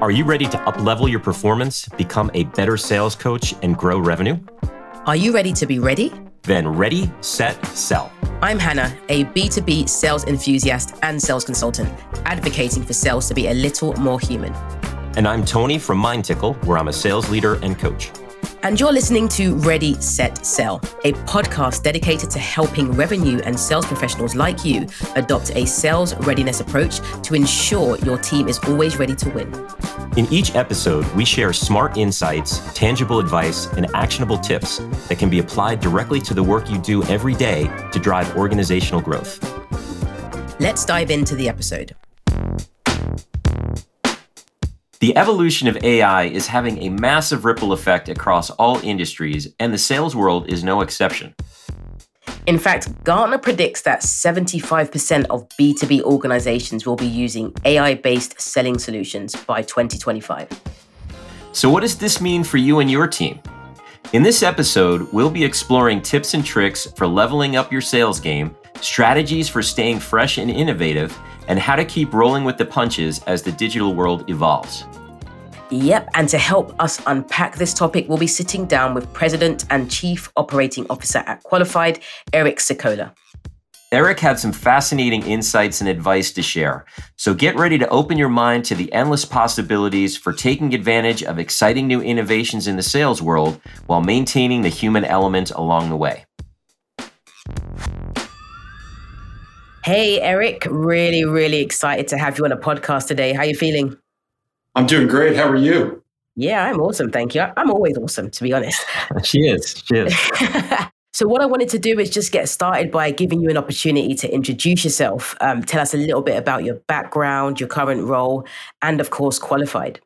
Are you ready to uplevel your performance, become a better sales coach, and grow revenue? Are you ready to be ready? Then ready, set, sell. I'm Hannah, a B2B sales enthusiast and sales consultant, advocating for sales to be a little more human. And I'm Tony from MindTickle, where I'm a sales leader and coach. And you're listening to Ready, Set, Sell, a podcast dedicated to helping revenue and sales professionals like you adopt a sales readiness approach to ensure your team is always ready to win. In each episode, we share smart insights, tangible advice, and actionable tips that can be applied directly to the work you do every day to drive organizational growth. Let's dive into the episode. The evolution of AI is having a massive ripple effect across all industries, and the sales world is no exception. In fact, Gartner predicts that 75% of B2B organizations will be using AI based selling solutions by 2025. So, what does this mean for you and your team? In this episode, we'll be exploring tips and tricks for leveling up your sales game, strategies for staying fresh and innovative, and how to keep rolling with the punches as the digital world evolves. Yep, and to help us unpack this topic, we'll be sitting down with President and Chief Operating Officer at Qualified, Eric Sikola. Eric had some fascinating insights and advice to share. So get ready to open your mind to the endless possibilities for taking advantage of exciting new innovations in the sales world while maintaining the human element along the way. Hey, Eric, really, really excited to have you on a podcast today. How are you feeling? I'm doing great. How are you? Yeah, I'm awesome. Thank you. I'm always awesome, to be honest. she is. She is. so, what I wanted to do is just get started by giving you an opportunity to introduce yourself, um, tell us a little bit about your background, your current role, and of course, qualified.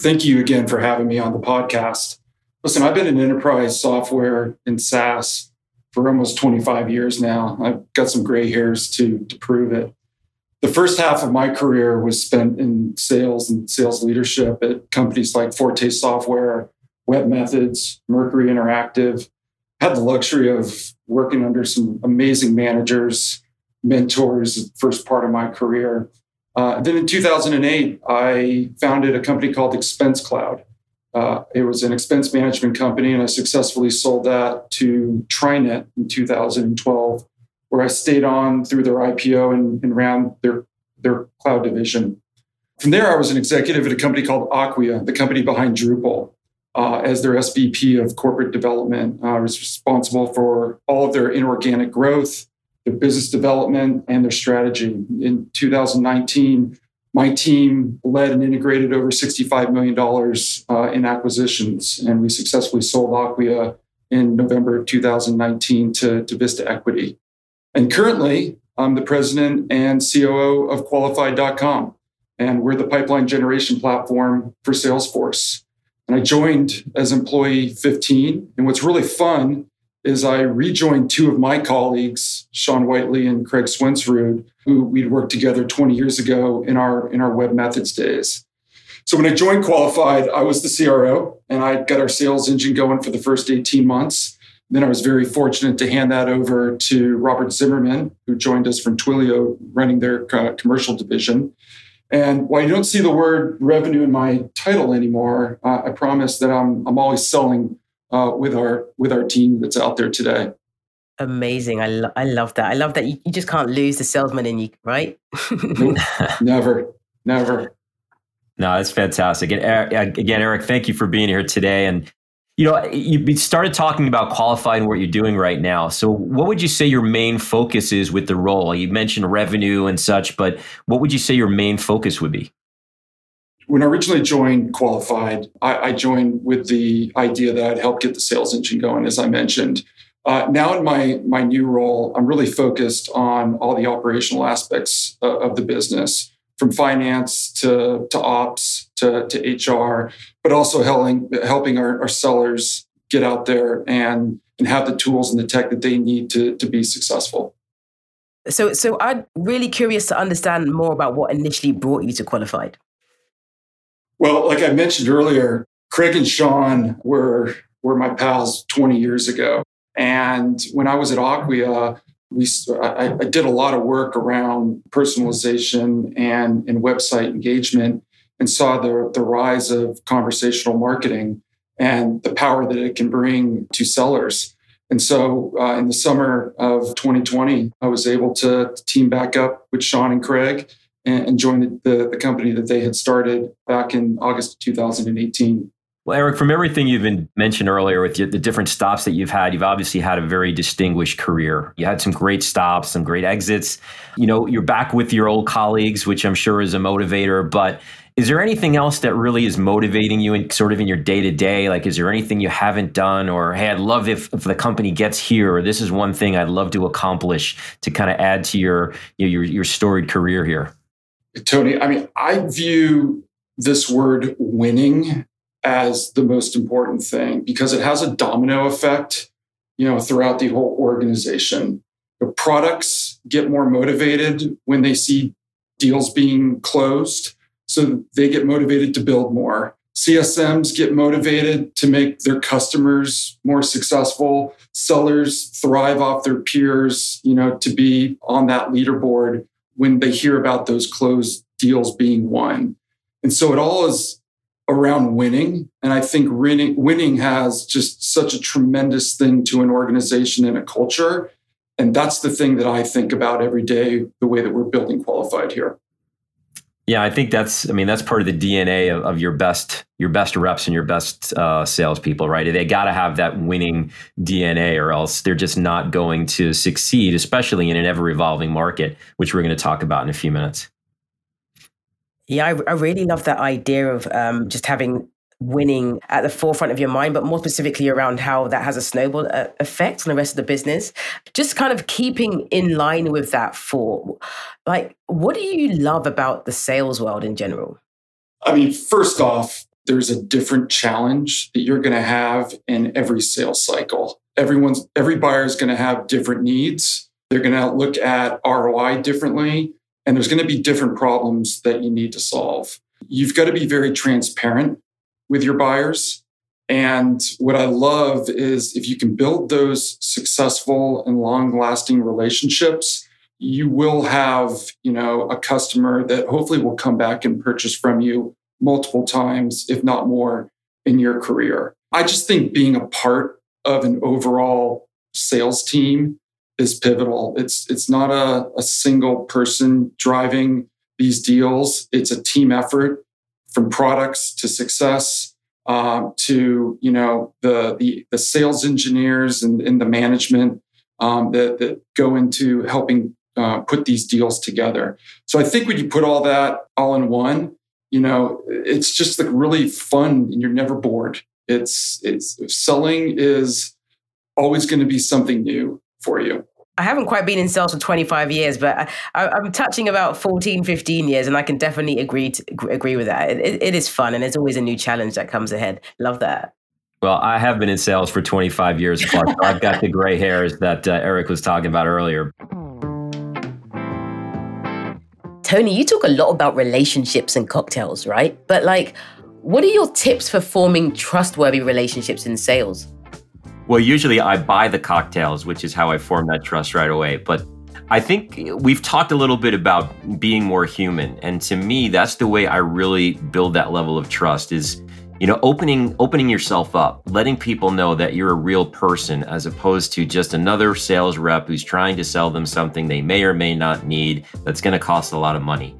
Thank you again for having me on the podcast. Listen, I've been in enterprise software and SaaS for almost 25 years now. I've got some gray hairs to, to prove it the first half of my career was spent in sales and sales leadership at companies like Forte Software, webMethods, Mercury Interactive. Had the luxury of working under some amazing managers, mentors, first part of my career. Uh, then in 2008, I founded a company called Expense Cloud. Uh, it was an expense management company, and I successfully sold that to TriNet in 2012 where I stayed on through their IPO and, and ran their, their cloud division. From there, I was an executive at a company called Acquia, the company behind Drupal, uh, as their SVP of corporate development. I was responsible for all of their inorganic growth, their business development, and their strategy. In 2019, my team led and integrated over $65 million uh, in acquisitions, and we successfully sold Acquia in November of 2019 to, to Vista Equity. And currently, I'm the president and COO of Qualified.com, and we're the pipeline generation platform for Salesforce. And I joined as employee 15. And what's really fun is I rejoined two of my colleagues, Sean Whiteley and Kraig Swensrud, who we'd worked together 20 years ago in our in our webMethods days. So when I joined Qualified, I was the CRO and I got our sales engine going for the first 18 months. Then I was very fortunate to hand that over to Robert Zimmerman, who joined us from Twilio, running their uh, commercial division. And while you don't see the word revenue in my title anymore, uh, I promise that I'm I'm always selling uh, with our with our team that's out there today. Amazing! I lo- I love that. I love that you, you just can't lose the salesman in you, right? never, never. No, that's fantastic. And Eric, again, Eric, thank you for being here today. And you know, you started talking about qualified and what you're doing right now. So, what would you say your main focus is with the role? You mentioned revenue and such, but what would you say your main focus would be? When I originally joined Qualified, I, I joined with the idea that I'd help get the sales engine going, as I mentioned. Uh, now, in my my new role, I'm really focused on all the operational aspects uh, of the business, from finance to to ops to, to HR, but also helping helping our, our sellers get out there and and have the tools and the tech that they need to, to be successful. So, so I'm really curious to understand more about what initially brought you to Qualified. Well, like I mentioned earlier, Kraig and Sean were were my pals 20 years ago, and when I was at Acquia, we I, I did a lot of work around personalization and and website engagement, and saw the, the rise of conversational marketing and the power that it can bring to sellers. And so uh, in the summer of 2020, I was able to team back up with Sean and Kraig and, and join the, the, the company that they had started back in August of 2018. Well, Eric, from everything you've been mentioned earlier with the different stops that you've had, you've obviously had a very distinguished career. You had some great stops, some great exits. You know, you're back with your old colleagues, which I'm sure is a motivator. But is there anything else that really is motivating you in sort of in your day to day? Like, is there anything you haven't done, or hey, I'd love if, if the company gets here, or this is one thing I'd love to accomplish to kind of add to your your your storied career here? Tony, I mean, I view this word winning as the most important thing because it has a domino effect, you know, throughout the whole organization. The products get more motivated when they see deals being closed, so they get motivated to build more. CSMs get motivated to make their customers more successful. Sellers thrive off their peers, you know, to be on that leaderboard when they hear about those closed deals being won. And so it all is around winning. And I think winning, winning has just such a tremendous thing to an organization and a culture. And that's the thing that I think about every day, the way that we're building qualified here. Yeah, I think that's. I mean, that's part of the DNA of, of your best, your best reps and your best uh, salespeople, right? They got to have that winning DNA, or else they're just not going to succeed, especially in an ever-evolving market, which we're going to talk about in a few minutes. Yeah, I, I really love that idea of um, just having winning at the forefront of your mind, but more specifically around how that has a snowball uh, effect on the rest of the business. Just kind of keeping in line with that for like, what do you love about the sales world in general? I mean, first off, there's a different challenge that you're going to have in every sales cycle. Everyone's every buyer is going to have different needs. They're going to look at ROI differently. And there's going to be different problems that you need to solve. You've got to be very transparent with your buyers. And what I love is if you can build those successful and long lasting relationships, you will have, you know, a customer that hopefully will come back and purchase from you multiple times, if not more, in your career. I just think being a part of an overall sales team is pivotal. It's it's not a, a single person driving these deals. It's a team effort from products to success um, to you know the, the the sales engineers and, and the management um, that that go into helping uh, put these deals together. So I think when you put all that all in one, you know, it's just like really fun and you're never bored. It's it's selling is always going to be something new for you. I haven't quite been in sales for 25 years, but I, am touching about 14, 15 years, and I can definitely agree to, agree with that. It, it is fun, and there's always a new challenge that comes ahead. Love that. Well, I have been in sales for 25 years plus. so I've got the gray hairs that uh, Eric was talking about earlier. Tony, you talk a lot about relationships and cocktails, right? But like, what are your tips for forming trustworthy relationships in sales? Well, usually I buy the cocktails, which is how I form that trust right away. But I think we've talked a little bit about being more human, and to me, that's the way I really build that level of trust. Is you know opening opening yourself up, letting people know that you're a real person, as opposed to just another sales rep who's trying to sell them something they may or may not need that's going to cost a lot of money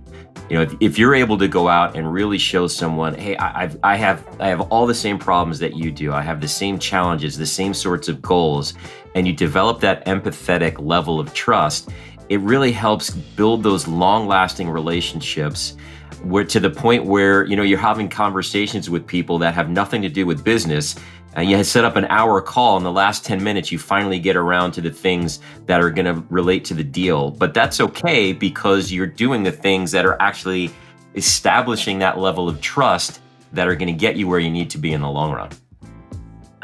you know if, if you're able to go out and really show someone hey I, I've, I have i have all the same problems that you do. I have the same challenges the same sorts of goals and you develop that empathetic level of trust it really helps build those long lasting relationships where to the point where you know you're having conversations with people that have nothing to do with business and you set up an hour call in the last 10 minutes. You finally get around to the things that are going to relate to the deal. But that's okay because you're doing the things that are actually establishing that level of trust that are going to get you where you need to be in the long run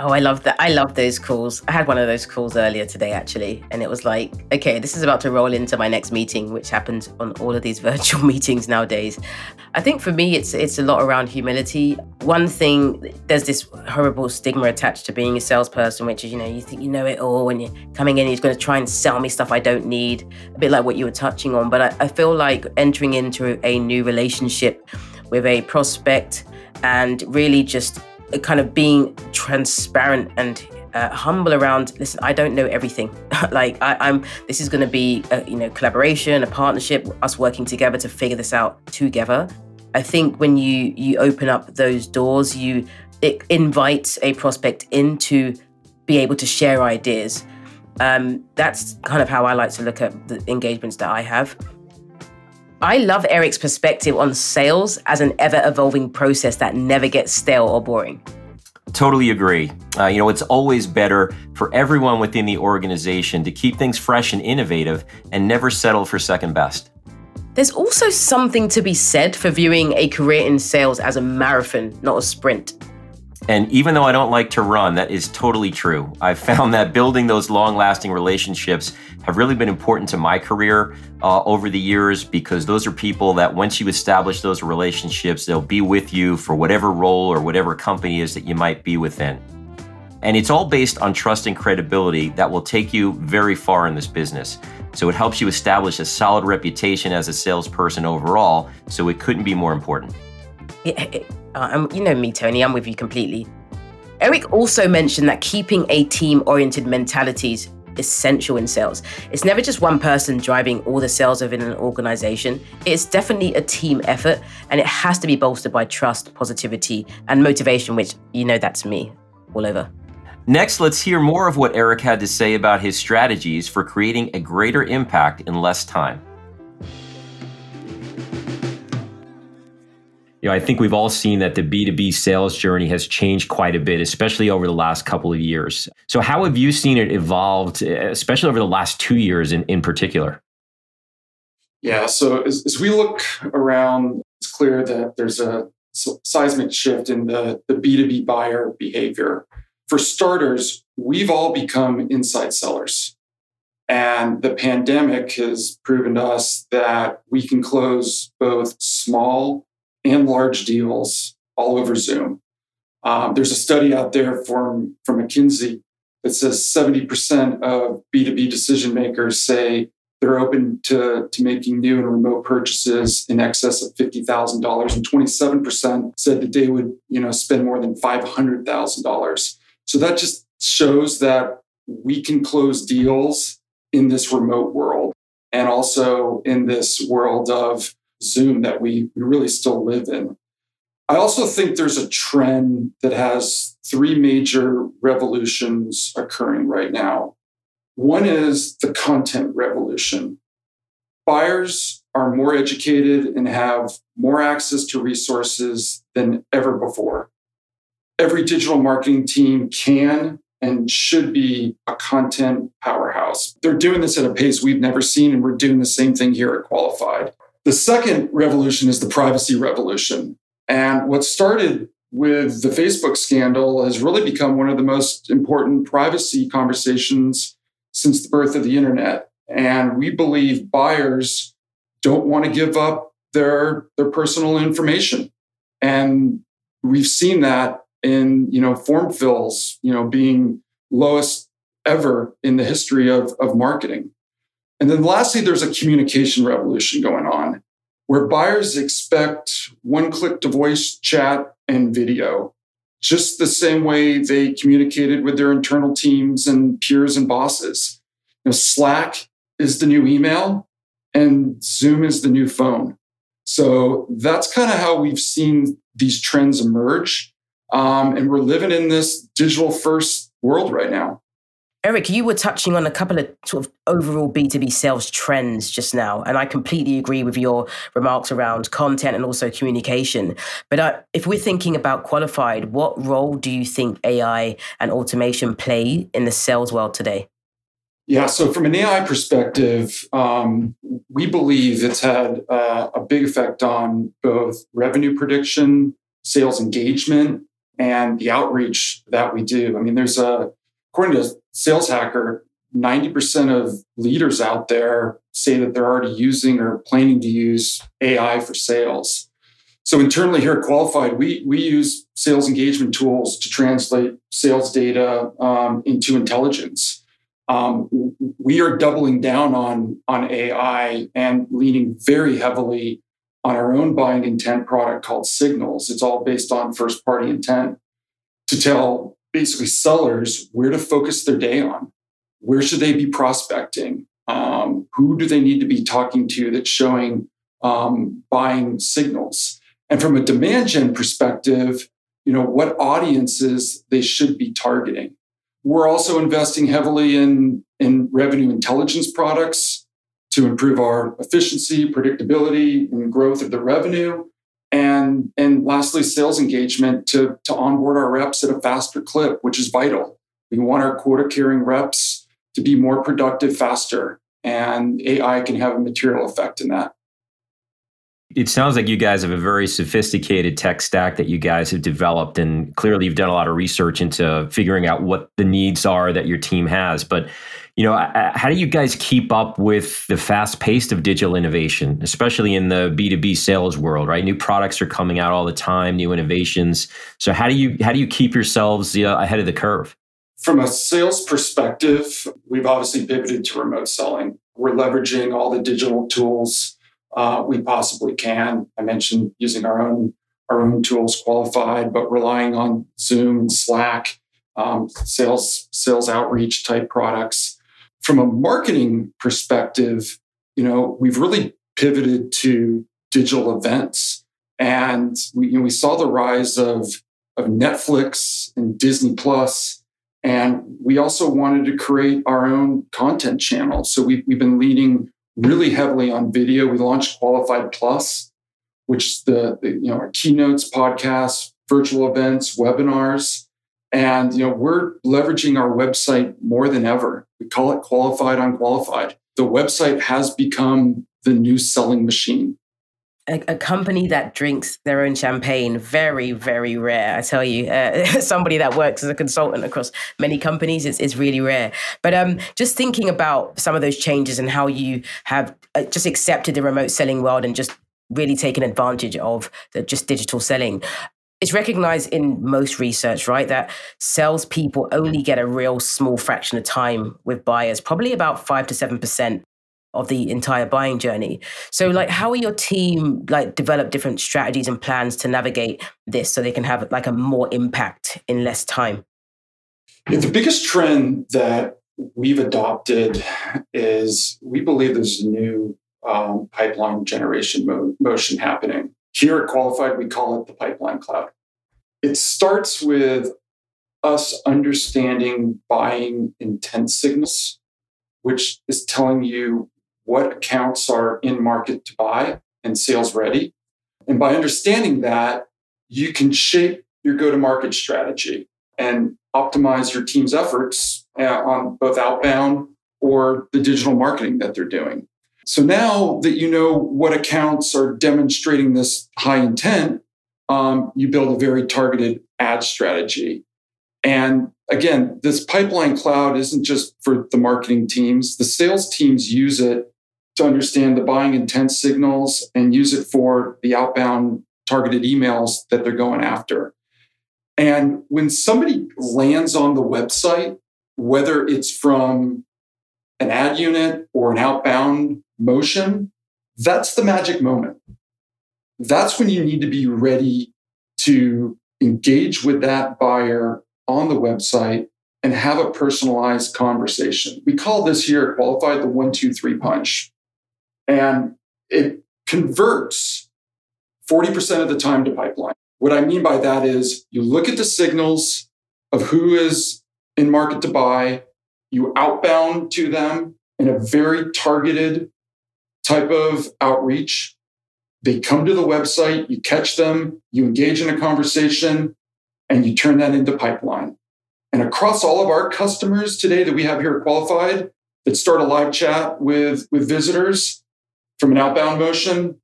Oh, I love that. I love those calls. I had one of those calls earlier today, actually. And it was like, okay, this is about to roll into my next meeting, which happens on all of these virtual meetings nowadays. I think for me, it's it's a lot around humility. One thing, there's this horrible stigma attached to being a salesperson, which is, you know, you think you know it all and you're coming in, you're going to try and sell me stuff I don't need, a bit like what you were touching on. But I, I feel like entering into a new relationship with a prospect and really just kind of being transparent and uh, humble around listen i don't know everything. Like I, am this is going to be a you know collaboration a partnership us working together to figure this out together. I think when you you open up those doors you it invites a prospect in to be able to share ideas. Um, that's kind of how i like to look at the engagements that i have I love Eric's perspective on sales as an ever evolving process that never gets stale or boring. Totally agree. Uh, you know, it's always better for everyone within the organization to keep things fresh and innovative and never settle for second best. There's also something to be said for viewing a career in sales as a marathon, not a sprint. And even though I don't like to run, that is totally true. I've found that building those long lasting relationships have really been important to my career uh, over the years because those are people that once you establish those relationships, they'll be with you for whatever role or whatever company is that you might be within. And it's all based on trust and credibility that will take you very far in this business. So it helps you establish a solid reputation as a salesperson overall. So it couldn't be more important. Uh, you know me, Tony, I'm with you completely. Eric also mentioned that keeping a team oriented mentality is essential in sales. It's never just one person driving all the sales within an organization. It's definitely a team effort and it has to be bolstered by trust, positivity, and motivation, which you know that's me all over. Next, let's hear more of what Eric had to say about his strategies for creating a greater impact in less time. You know, I think we've all seen that the B2B sales journey has changed quite a bit, especially over the last couple of years. So, how have you seen it evolved, especially over the last two years in, in particular? Yeah, so as, as we look around, it's clear that there's a seismic shift in the, the B2B buyer behavior. For starters, we've all become inside sellers. And the pandemic has proven to us that we can close both small and large deals all over Zoom. Um, there's a study out there from, from McKinsey that says 70% of B2B decision makers say they're open to, to making new and remote purchases in excess of $50,000. And 27% said that they would you know, spend more than $500,000. So that just shows that we can close deals in this remote world and also in this world of Zoom that we, we really still live in. I also think there's a trend that has three major revolutions occurring right now. One is the content revolution. Buyers are more educated and have more access to resources than ever before. Every digital marketing team can and should be a content powerhouse. They're doing this at a pace we've never seen, and we're doing the same thing here at Qualified. The second revolution is the privacy revolution. And what started with the Facebook scandal has really become one of the most important privacy conversations since the birth of the internet. And we believe buyers don't want to give up their, their personal information. And we've seen that in, you know, form fills, you know, being lowest ever in the history of, of marketing. And then lastly, there's a communication revolution going on where buyers expect one click to voice chat and video, just the same way they communicated with their internal teams and peers and bosses. You know, Slack is the new email and Zoom is the new phone. So that's kind of how we've seen these trends emerge. Um, and we're living in this digital first world right now. Eric, you were touching on a couple of sort of overall B2B sales trends just now, and I completely agree with your remarks around content and also communication. But uh, if we're thinking about qualified, what role do you think AI and automation play in the sales world today? Yeah, so from an AI perspective, um, we believe it's had uh, a big effect on both revenue prediction, sales engagement, and the outreach that we do. I mean, there's a according to Sales Hacker, 90% of leaders out there say that they're already using or planning to use AI for sales. So internally here at Qualified, we, we use sales engagement tools to translate sales data um, into intelligence. Um, we are doubling down on, on AI and leaning very heavily on our own buying intent product called Signals. It's all based on first party intent to tell basically sellers where to focus their day on. Where should they be prospecting? Um, who do they need to be talking to that's showing um, buying signals? And from a demand gen perspective, you know what audiences they should be targeting. We're also investing heavily in, in revenue intelligence products to improve our efficiency, predictability, and growth of the revenue. And, and lastly, sales engagement to, to onboard our reps at a faster clip, which is vital. We want our quota carrying reps to be more productive faster, and AI can have a material effect in that. It sounds like you guys have a very sophisticated tech stack that you guys have developed, and clearly you've done a lot of research into figuring out what the needs are that your team has. But you know, how do you guys keep up with the fast pace of digital innovation, especially in the B2B sales world, right? New products are coming out all the time, new innovations. So how do you how do you keep yourselves uh, ahead of the curve? From a sales perspective, we've obviously pivoted to remote selling. We're leveraging all the digital tools uh, we possibly can. I mentioned using our own our own tools qualified, but relying on Zoom, Slack, um, sales sales outreach type products from a marketing perspective, you know, we've really pivoted to digital events. And we, you know, we saw the rise of, of Netflix and Disney Plus, And we also wanted to create our own content channel. So we've, we've been leading really heavily on video. We launched Qualified Plus, which is the, the you know, our keynotes, podcasts, virtual events, webinars. And you know, we're leveraging our website more than ever. We call it qualified unqualified. The website has become the new selling machine. A, a, company that drinks their own champagne very very rare i tell you. Uh, somebody that works as a consultant across many companies is, is really rare. But um, just thinking about some of those changes and how you have uh, just accepted the remote selling world and just really taken advantage of the just digital selling it's recognized in most research, right, that salespeople only get a real small fraction of time with buyers, probably about five to seven percent of the entire buying journey. So, like, how are your team like develop different strategies and plans to navigate this so they can have like a more impact in less time? The biggest trend that we've adopted is we believe there's a new um, pipeline generation mo- motion happening. Here at Qualified, we call it the pipeline cloud. It starts with us understanding buying intent signals, which is telling you what accounts are in market to buy and sales ready. And by understanding that, you can shape your go to market strategy and optimize your team's efforts uh, on both outbound or the digital marketing that they're doing. So now that you know what accounts are demonstrating this high intent, um, you build a very targeted ad strategy. And again, this pipeline cloud isn't just for the marketing teams, the sales teams use it to understand the buying intent signals and use it for the outbound targeted emails that they're going after. And when somebody lands on the website, whether it's from an ad unit or an outbound motion, that's the magic moment. That's when you need to be ready to engage with that buyer on the website and have a personalized conversation. We call this here qualified the one, two, three punch. And it converts 40% of the time to pipeline. What I mean by that is you look at the signals of who is in market to buy, you outbound to them in a very targeted type of outreach. They come to the website, you catch them, you engage in a conversation, and you turn that into pipeline. And across all of our customers today that we have here qualified that start a live chat with, with visitors from an outbound motion,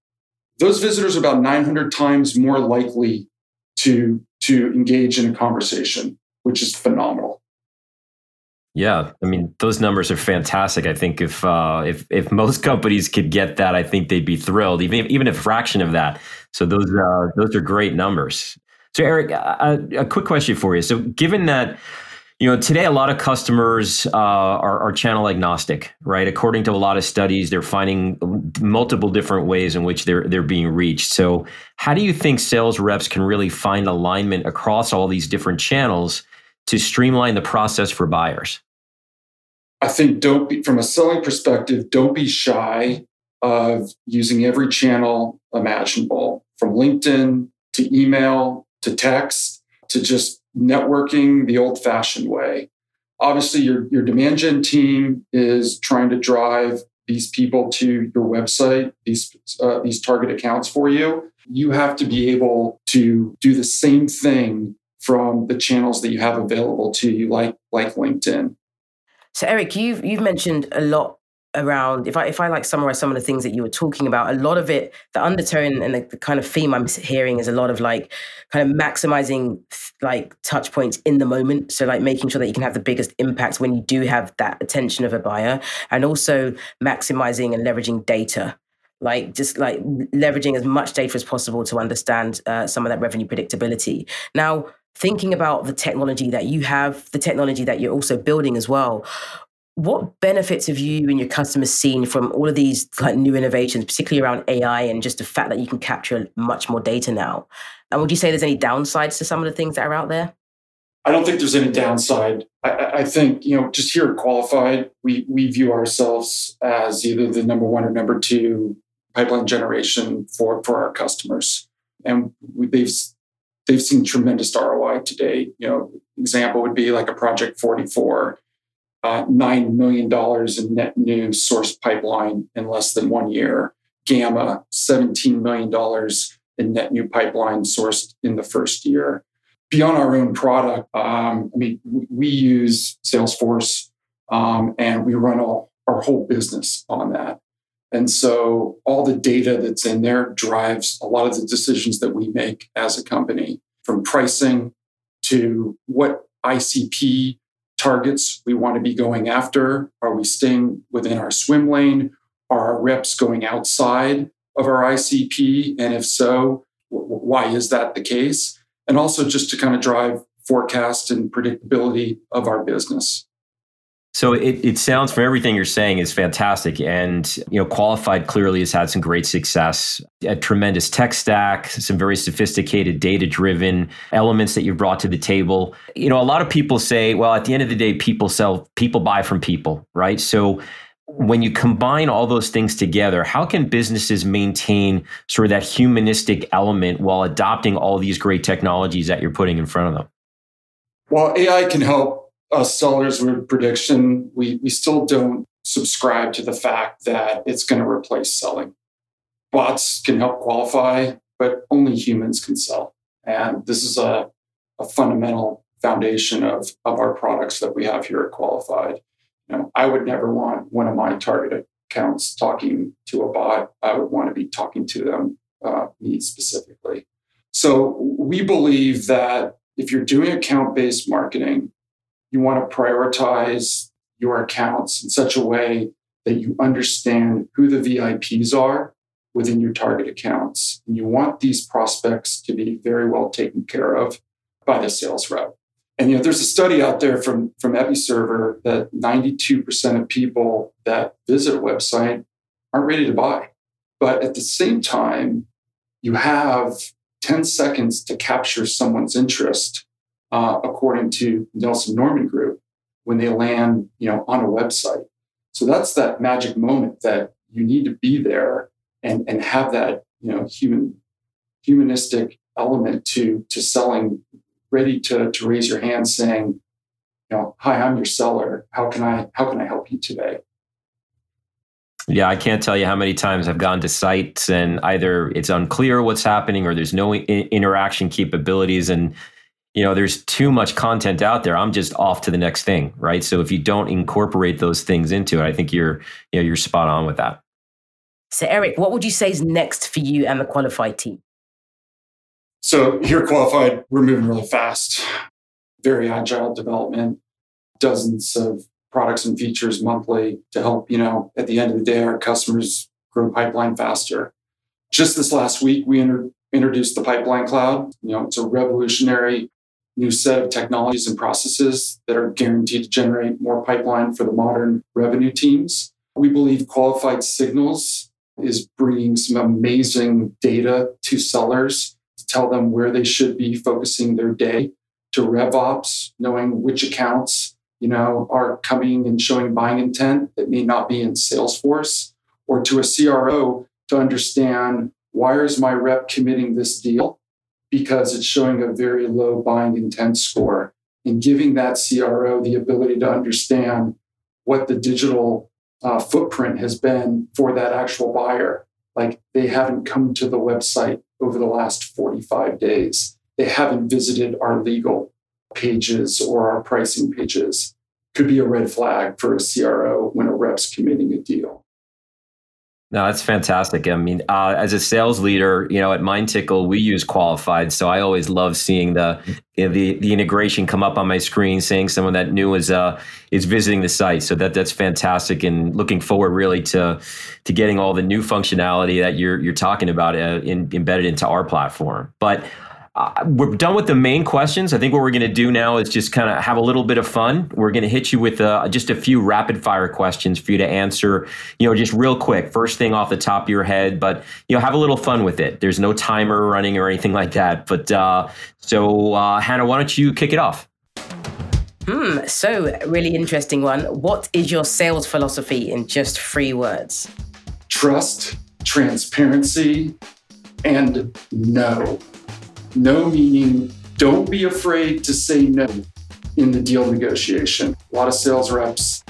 those visitors are about 900 times more likely to, to engage in a conversation, which is phenomenal. Yeah, I mean those numbers are fantastic. I think if uh, if if most companies could get that, I think they'd be thrilled, even even a fraction of that. So those uh, those are great numbers. So Eric, a, a quick question for you. So given that You know, today a lot of customers uh, are, are, channel agnostic, right? According to a lot of studies, they're finding multiple different ways in which they're they're being reached. So, how do you think sales reps can really find alignment across all these different channels to streamline the process for buyers? I think don't be from a selling perspective, don't be shy of using every channel imaginable, from LinkedIn to email to text to just networking the old fashioned way. Obviously, your, your demand gen team is trying to drive these people to your website, these, uh, these target accounts for you. You have to be able to do the same thing from the channels that you have available to you, like, like LinkedIn. So, Eric, you've you've mentioned a lot around if I if I like summarize some of the things that you were talking about, a lot of it, the undertone and the, the, kind of theme I'm hearing is a lot of like kind of maximizing like touch points in the moment. So like making sure that you can have the biggest impact when you do have that attention of a buyer, and also maximizing and leveraging data. Like just like leveraging as much data as possible to understand uh, some of that revenue predictability. Now, thinking about the technology that you have, the technology that you're also building as well, what benefits have you and your customers seen from all of these like new innovations, particularly around AI and just the fact that you can capture much more data now? And would you say there's any downsides to some of the things that are out there? I don't think there's any downside. I, I, think, you know, just here at Qualified, we, we view ourselves as either the number one or number two pipeline generation for, for our customers. And we, they've, they've seen tremendous ROI today. You know, example would be like a Project 44 uh, $9 million in net new source pipeline in less than one year. Gamma, $17 million in net new pipeline sourced in the first year. Beyond our own product, um, I mean, we use Salesforce um, and we run all, our whole business on that. And so all the data that's in there drives a lot of the decisions that we make as a company, from pricing to what ICP targets we want to be going after? Are we staying within our swim lane? Are our reps going outside of our ICP? And if so, why is that the case? And also just to kind of drive forecast and predictability of our business. So it, it sounds from everything you're saying is fantastic. And, you know, Qualified clearly has had some great success, a tremendous tech stack, some very sophisticated data driven elements that you've brought to the table. You know, a lot of people say, well, at the end of the day, people sell, people buy from people, right? So when you combine all those things together, how can businesses maintain sort of that humanistic element while adopting all these great technologies that you're putting in front of them? Well, AI can help us sellers with prediction, we, we still don't subscribe to the fact that it's going to replace selling. Bots can help qualify, but only humans can sell. And this is a, a fundamental foundation of, of our products that we have here at Qualified. You know, I would never want one of my target accounts talking to a bot. I would want to be talking to them, uh, me specifically. So we believe that if you're doing account based marketing, you want to prioritize your accounts in such a way that you understand who the VIPs are within your target accounts. And you want these prospects to be very well taken care of by the sales rep. And you know, there's a study out there from, from Episerver that 92% of people that visit a website aren't ready to buy. But at the same time, you have 10 seconds to capture someone's interest uh, according to Nielsen Norman Group, when they land, you know, on a website. So that's that magic moment that you need to be there and and have that, you know, human humanistic element to to selling, ready to to raise your hand, saying, you know, hi, I'm your seller. How can I how can I help you today? Yeah, I can't tell you how many times I've gone to sites and either it's unclear what's happening or there's no I- interaction capabilities and you know there's too much content out there. I'm just off to the next thing right? So if you don't incorporate those things into it i think you're you know you're spot on with that. So eric what would you say is next for you and the qualified team? So here qualified we're moving really fast. Very agile development dozens of products and features monthly to help you know at the end of the day our customers grow pipeline faster. Just this last week we inter- introduced the pipeline cloud. You know it's a revolutionary new set of technologies and processes that are guaranteed to generate more pipeline for the modern revenue teams. We believe qualified signals is bringing some amazing data to sellers to tell them where they should be focusing their day, to RevOps, knowing which accounts you know, are coming and showing buying intent that may not be in Salesforce, or to a CRO to understand why is my rep committing this deal? Because it's showing a very low buying intent score. And giving that CRO the ability to understand what the digital uh, footprint has been for that actual buyer. Like they haven't come to the website over the last 45 days. They haven't visited our legal pages or our pricing pages could be a red flag for a CRO when a rep's committing a deal. No, that's fantastic. I mean, uh, as a sales leader, you know, at MindTickle, we use qualified, so I always love seeing the you know, the the integration come up on my screen, saying someone that new is uh is visiting the site. So that that's fantastic, and looking forward really to to getting all the new functionality that you're you're talking about uh, in, embedded into our platform. But uh, we're done with the main questions. I think what we're going to do now is just kind of have a little bit of fun. We're going to hit you with uh, just a few rapid fire questions for you to answer, you know, just real quick, first thing off the top of your head, but, you know, have a little fun with it. There's no timer running or anything like that. But uh, so, uh, Hannah, why don't you kick it off? Hmm, so really interesting one. What is your sales philosophy in just three words? Trust, transparency, and no. No meaning don't be afraid to say no in the deal negotiation. A lot of sales reps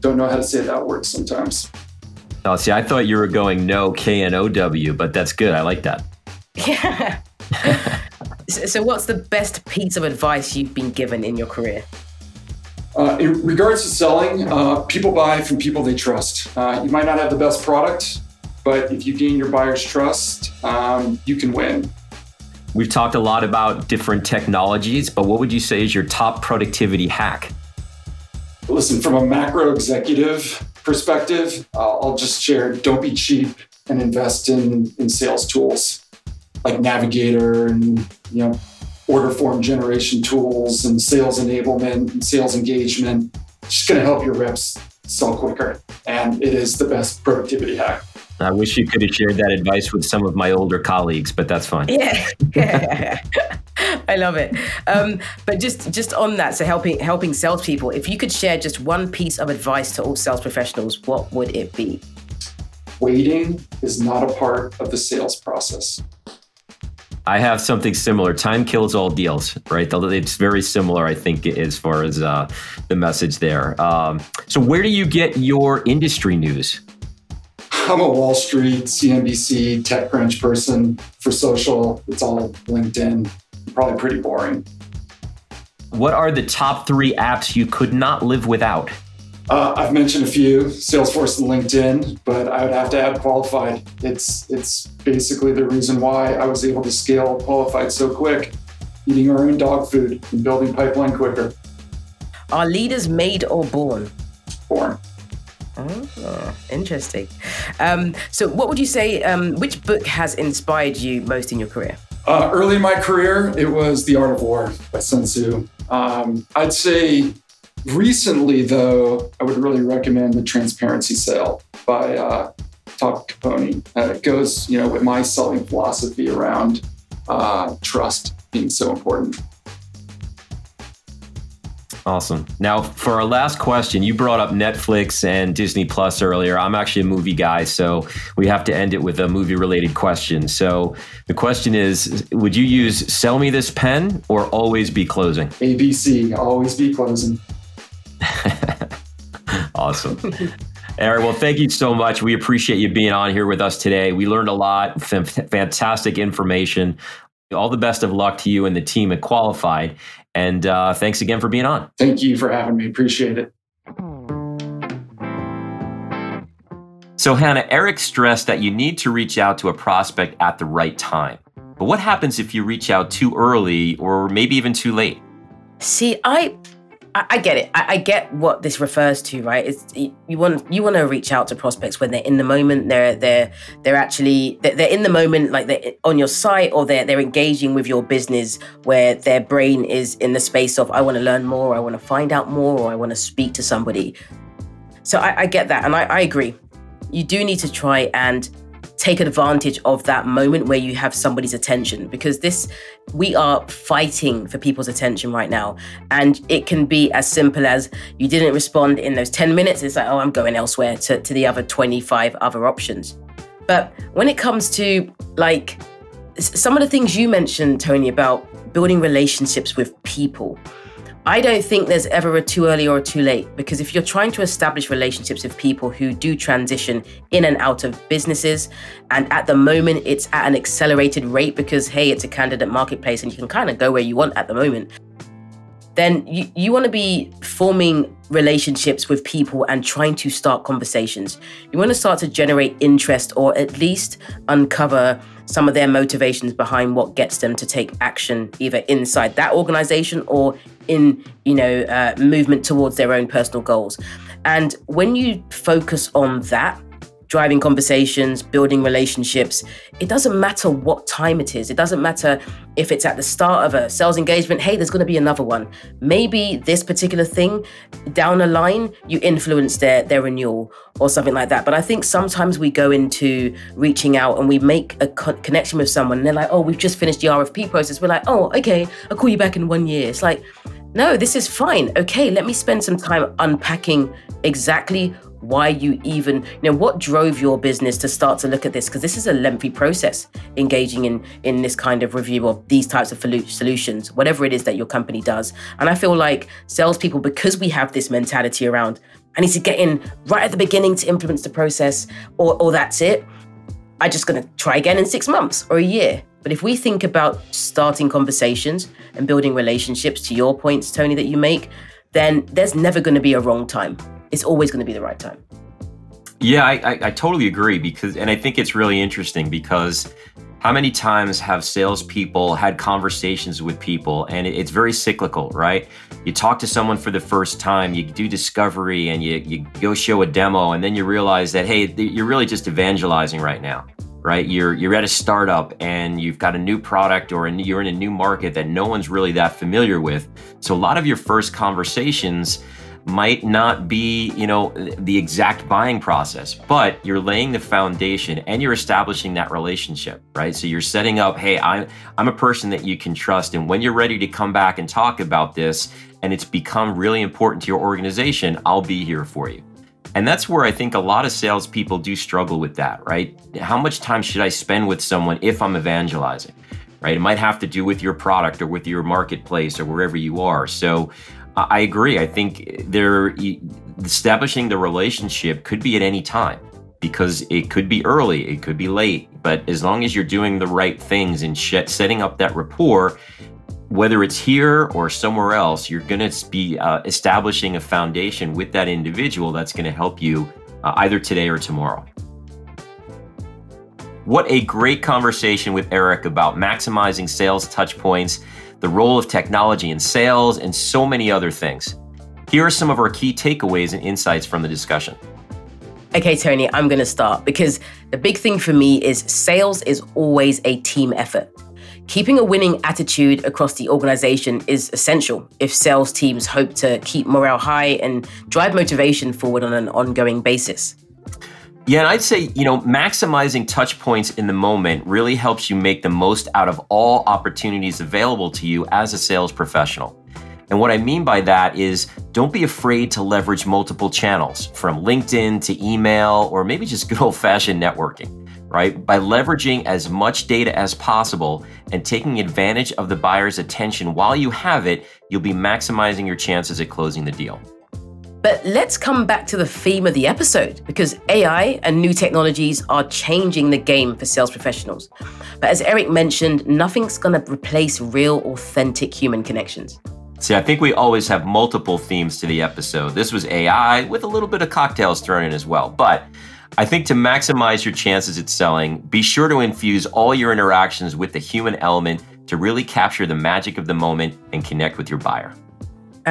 don't know how to say that word sometimes. Oh, see, I thought you were going no K N O W, but that's good. I like that. Yeah. so, what's the best piece of advice you've been given in your career? Uh, in regards to selling, uh, people buy from people they trust. Uh, you might not have the best product, but if you gain your buyer's trust, um, you can win. We've talked a lot about different technologies, but what would you say is your top productivity hack? Listen, from a macro executive perspective, uh, I'll just share don't be cheap and invest in, in sales tools like Navigator and you know order form generation tools and sales enablement and sales engagement. It's just going to help your reps sell quicker. And it is the best productivity hack. I wish you could have shared that advice with some of my older colleagues, but that's fine. Yeah, yeah. I love it. Um, but just just on that, so helping helping salespeople, if you could share just one piece of advice to all sales professionals, what would it be? Waiting is not a part of the sales process. I have something similar. Time kills all deals, right? It's very similar, I think, as far as uh, the message there. Um, so, where do you get your industry news? I'm a Wall Street, CNBC, TechCrunch person. For social, it's all LinkedIn. Probably pretty boring. What are the top three apps you could not live without? Uh, I've mentioned a few, Salesforce and LinkedIn, but I would have to add Qualified. It's it's basically the reason why I was able to scale Qualified so quick, eating our own dog food and building pipeline quicker. Are leaders made or born? Born. Oh, interesting. Um, so, what would you say? Um, which book has inspired you most in your career? Uh, early in my career, it was The Art of War by Sun Tzu. Um, I'd say recently, though, I would really recommend The Transparency Sale by uh, Todd Caponi. Uh, it goes, you know, with my selling philosophy around uh, trust being so important. Awesome. Now, for our last question, you brought up Netflix and Disney Plus earlier. I'm actually a movie guy, so we have to end it with a movie related question. So the question is Would you use sell me this pen or always be closing? ABC, always be closing. awesome. Eric, well, thank you so much. We appreciate you being on here with us today. We learned a lot, fantastic information. All the best of luck to you and the team at Qualified. And uh, thanks again for being on. Thank you for having me. Appreciate it. So, Hannah, Eric stressed that you need to reach out to a prospect at the right time. But what happens if you reach out too early or maybe even too late? See, I I, I get it. I, I, get what this refers to, right? It's you want you want to reach out to prospects when they're in the moment. They're they're they're actually they're, in the moment, like they're on your site, or they're they're engaging with your business, where their brain is in the space of I want to learn more, I want to find out more, or I want to speak to somebody. So I, I get that, and I, I agree. You do need to try and take advantage of that moment where you have somebody's attention because this we are fighting for people's attention right now. And it can be as simple as you didn't respond in those 10 minutes. It's like oh i'm going elsewhere to, to the other 25 other options. But when it comes to like some of the things you mentioned tony about building relationships with people I don't think there's ever a too early or a too late because if you're trying to establish relationships with people who do transition in and out of businesses, and at the moment it's at an accelerated rate because, hey, it's a candidate marketplace and you can kind of go where you want at the moment, then you, you want to be forming relationships with people and trying to start conversations. You want to start to generate interest or at least uncover some of their motivations behind what gets them to take action either inside that organization or in you know uh, movement towards their own personal goals and when you focus on that driving conversations, building relationships. It doesn't matter what time it is. It doesn't matter if it's at the start of a sales engagement, hey, there's going to be another one. Maybe this particular thing down the line, you influence their, their renewal or something like that. But I think sometimes we go into reaching out and we make a co- connection with someone and they're like, oh, we've just finished the RFP process. We're like, oh, okay, I'll call you back in one year. It's like, no, this is fine. Okay, let me spend some time unpacking exactly why you even you know what drove your business to start to look at this? Because this is a lengthy process engaging in in this kind of review of these types of solutions whatever it is that your company does. And i feel like salespeople because we have this mentality around i need to get in right at the beginning to implement the process or or that's it. I'm just going to try again in six months or a year. But if we think about starting conversations and building relationships to your points tony that you make then there's never going to be a wrong time it's always going to be the right time. Yeah, I, I, I, totally agree because, and I think it's really interesting because how many times have salespeople had conversations with people and it, it's very cyclical, right? You talk to someone for the first time, you do discovery and you, you go show a demo, and then you realize that, hey, you're really just evangelizing right now. Right, you're you're at a startup and you've got a new product or a, you're in a new market that no one's really that familiar with. So a lot of your first conversations, might not be, you know, the exact buying process, but you're laying the foundation and you're establishing that relationship, right? So you're setting up, hey, I'm I'm a person that you can trust and when you're ready to come back and talk about this and it's become really important to your organization, I'll be here for you. And that's where I think a lot of salespeople do struggle with that, right? How much time should I spend with someone if I'm evangelizing? Right? It might have to do with your product or with your marketplace or wherever you are. So I agree. I think they're establishing the relationship could be at any time because it could be early, it could be late, but as long as you're doing the right things and setting up that rapport, whether it's here or somewhere else, you're going to be uh, establishing a foundation with that individual that's going to help you uh, either today or tomorrow. What a great conversation with Eric about maximizing sales touch points the role of technology in sales, and so many other things. Here are some of our key takeaways and insights from the discussion. Okay, Tony, I'm going to start because the big thing for me is sales is always a team effort. Keeping a winning attitude across the organization is essential if sales teams hope to keep morale high and drive motivation forward on an ongoing basis. Yeah, and I'd say, you know, maximizing touch points in the moment really helps you make the most out of all opportunities available to you as a sales professional. And what I mean by that is don't be afraid to leverage multiple channels from LinkedIn to email or maybe just good old fashioned networking, right? By leveraging as much data as possible and taking advantage of the buyer's attention while you have it, you'll be maximizing your chances at closing the deal. But let's come back to the theme of the episode because AI and new technologies are changing the game for sales professionals. But as Eric mentioned, nothing's going to replace real, authentic human connections. See, I think we always have multiple themes to the episode. This was AI with a little bit of cocktails thrown in as well. But I think to maximize your chances at selling, be sure to infuse all your interactions with the human element to really capture the magic of the moment and connect with your buyer.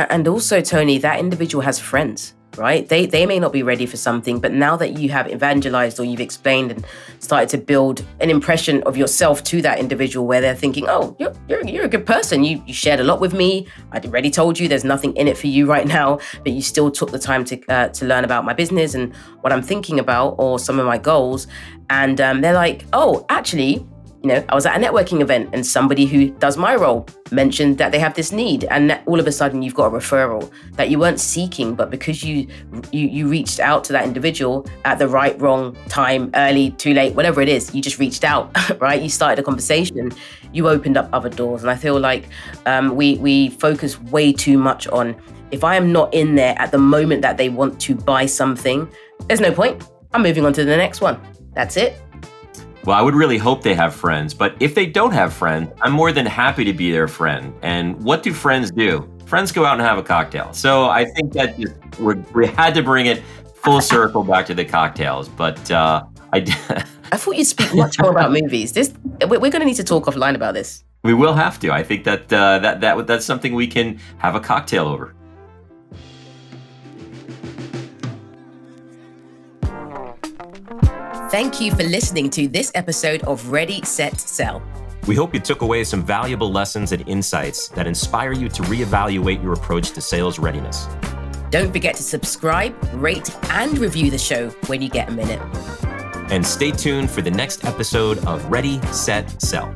And also, Tony, that individual has friends right? They they may not be ready for something, but now that you have evangelized or you've explained and started to build an impression of yourself to that individual where they're thinking, oh, you're, you're, you're a good person. You, you shared a lot with me. I already told you there's nothing in it for you right now, but you still took the time to, uh, to learn about my business and what I'm thinking about or some of my goals. And um, they're like, oh, actually, you know, I was at a networking event and somebody who does my role mentioned that they have this need, and all of a sudden you've got a referral that you weren't seeking, but because you you you reached out to that individual at the right, wrong time, early, too late, whatever it is, you just reached out, right? You started a conversation, you opened up other doors, and I feel like um, we we focus way too much on if I am not in there at the moment that they want to buy something, there's no point. I'm moving on to the next one. That's it. Well, I would really hope they have friends, but if they don't have friends, I'm more than happy to be their friend. And what do friends do? Friends go out and have a cocktail. So I think that just we had to bring it full circle back to the cocktails. But uh, I, I thought you'd speak much more about movies. This we're going to need to talk offline about this. We will have to. I think that uh, that that that's something we can have a cocktail over. Thank you for listening to this episode of Ready, Set, Sell. We hope you took away some valuable lessons and insights that inspire you to reevaluate your approach to sales readiness. Don't forget to subscribe, rate, and review the show when you get a minute. And stay tuned for the next episode of Ready, Set, Sell.